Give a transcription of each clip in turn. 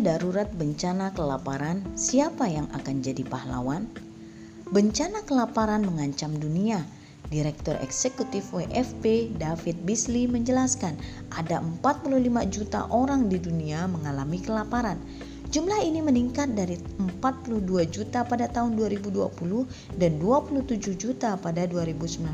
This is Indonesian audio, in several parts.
darurat bencana kelaparan, siapa yang akan jadi pahlawan? Bencana kelaparan mengancam dunia. Direktur Eksekutif WFP David Beasley menjelaskan ada 45 juta orang di dunia mengalami kelaparan. Jumlah ini meningkat dari 42 juta pada tahun 2020 dan 27 juta pada 2019.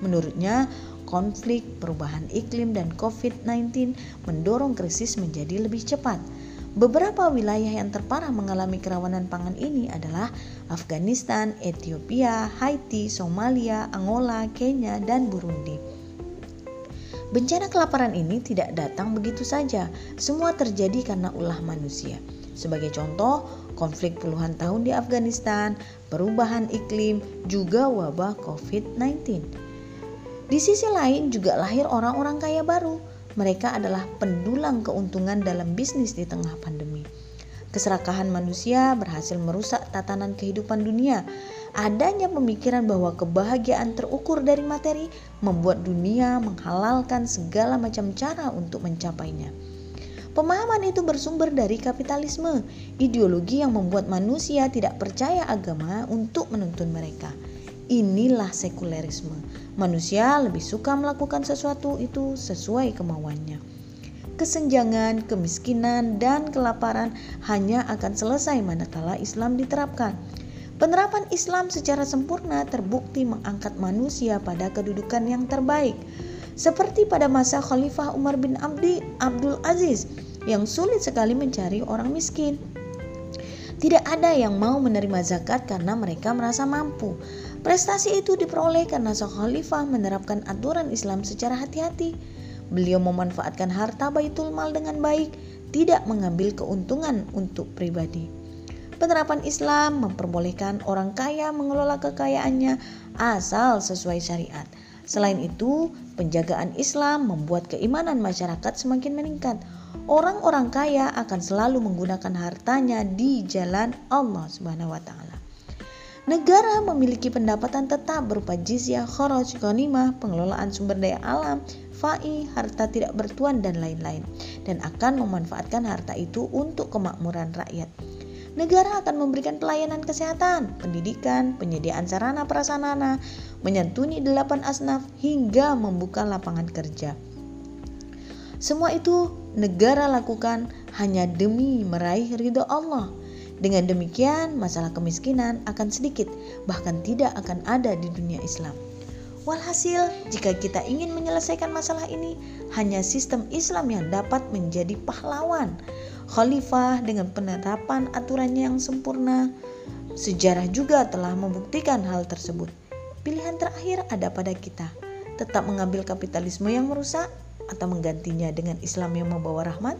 Menurutnya, konflik, perubahan iklim, dan COVID-19 mendorong krisis menjadi lebih cepat. Beberapa wilayah yang terparah mengalami kerawanan pangan ini adalah Afghanistan, Ethiopia, Haiti, Somalia, Angola, Kenya, dan Burundi. Bencana kelaparan ini tidak datang begitu saja, semua terjadi karena ulah manusia. Sebagai contoh, konflik puluhan tahun di Afghanistan, perubahan iklim, juga wabah COVID-19. Di sisi lain juga lahir orang-orang kaya baru, mereka adalah pendulang keuntungan dalam bisnis di tengah pandemi. Keserakahan manusia berhasil merusak tatanan kehidupan dunia. Adanya pemikiran bahwa kebahagiaan terukur dari materi membuat dunia menghalalkan segala macam cara untuk mencapainya. Pemahaman itu bersumber dari kapitalisme, ideologi yang membuat manusia tidak percaya agama untuk menuntun mereka. Inilah sekulerisme. Manusia lebih suka melakukan sesuatu itu sesuai kemauannya. Kesenjangan, kemiskinan, dan kelaparan hanya akan selesai manakala Islam diterapkan. Penerapan Islam secara sempurna terbukti mengangkat manusia pada kedudukan yang terbaik. Seperti pada masa Khalifah Umar bin Abdi Abdul Aziz yang sulit sekali mencari orang miskin. Tidak ada yang mau menerima zakat karena mereka merasa mampu. Prestasi itu diperoleh karena sang khalifah menerapkan aturan Islam secara hati-hati. Beliau memanfaatkan harta Baitul Mal dengan baik, tidak mengambil keuntungan untuk pribadi. Penerapan Islam memperbolehkan orang kaya mengelola kekayaannya asal sesuai syariat. Selain itu, penjagaan Islam membuat keimanan masyarakat semakin meningkat. Orang-orang kaya akan selalu menggunakan hartanya di jalan Allah Subhanahu wa taala. Negara memiliki pendapatan tetap berupa jizyah, kharaj, ghanimah, pengelolaan sumber daya alam, fai, harta tidak bertuan dan lain-lain dan akan memanfaatkan harta itu untuk kemakmuran rakyat. Negara akan memberikan pelayanan kesehatan, pendidikan, penyediaan sarana prasarana, menyantuni delapan asnaf hingga membuka lapangan kerja. Semua itu negara lakukan hanya demi meraih ridho Allah dengan demikian, masalah kemiskinan akan sedikit, bahkan tidak akan ada di dunia Islam. Walhasil, jika kita ingin menyelesaikan masalah ini, hanya sistem Islam yang dapat menjadi pahlawan. Khalifah dengan penerapan aturannya yang sempurna. Sejarah juga telah membuktikan hal tersebut. Pilihan terakhir ada pada kita. Tetap mengambil kapitalisme yang merusak atau menggantinya dengan Islam yang membawa rahmat